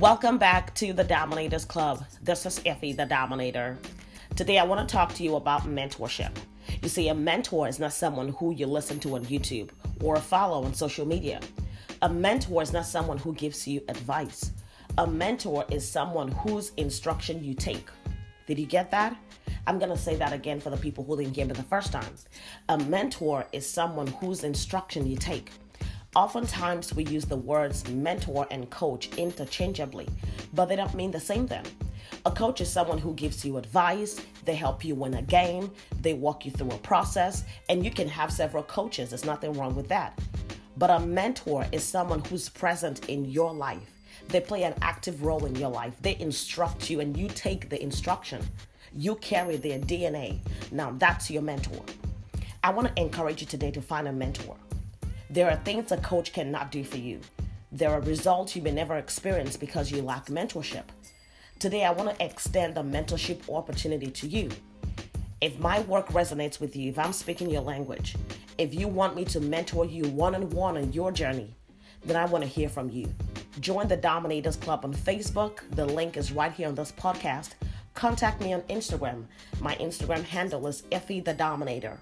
Welcome back to the Dominators Club. This is Effie, the Dominator. Today, I want to talk to you about mentorship. You see, a mentor is not someone who you listen to on YouTube or follow on social media. A mentor is not someone who gives you advice. A mentor is someone whose instruction you take. Did you get that? I'm going to say that again for the people who didn't get it the first time. A mentor is someone whose instruction you take. Oftentimes, we use the words mentor and coach interchangeably, but they don't mean the same thing. A coach is someone who gives you advice, they help you win a game, they walk you through a process, and you can have several coaches. There's nothing wrong with that. But a mentor is someone who's present in your life. They play an active role in your life. They instruct you, and you take the instruction. You carry their DNA. Now, that's your mentor. I want to encourage you today to find a mentor. There are things a coach cannot do for you. There are results you may never experience because you lack mentorship. Today, I want to extend a mentorship opportunity to you. If my work resonates with you, if I'm speaking your language, if you want me to mentor you one on one on your journey, then I want to hear from you. Join the Dominators Club on Facebook. The link is right here on this podcast. Contact me on Instagram. My Instagram handle is Effie the Dominator.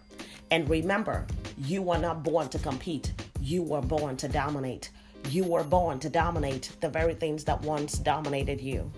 And remember, you were not born to compete, you were born to dominate. You were born to dominate the very things that once dominated you.